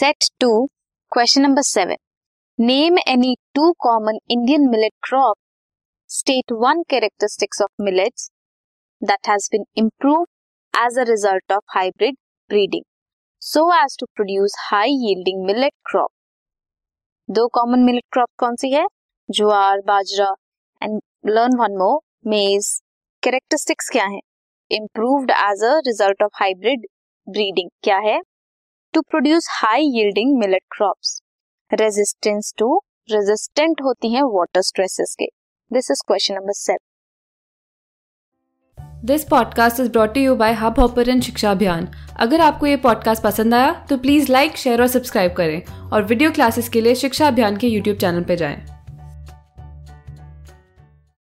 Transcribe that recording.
Set two question number seven name any two common Indian millet crop state one characteristics of millets that has been improve as a result of hybrid breeding so as to produce high yielding millet crop दो common millet crop कौन सी है? Jowar, bajra and learn one more maize characteristics क्या है? Improved as a result of hybrid breeding क्या है? To produce high yielding millet crops resistance to resistant होती हैं वाटर स्ट्रेसेस के. This is question number seven this podcast is brought you by Hubhopper and Shiksha Abhiyan अगर आपको ये podcast पसंद आया तो प्लीज़ लाइक शेयर और सब्सक्राइब करें और वीडियो क्लासेस के लिए शिक्षा अभियान के यूट्यूब चैनल पर जाएँ।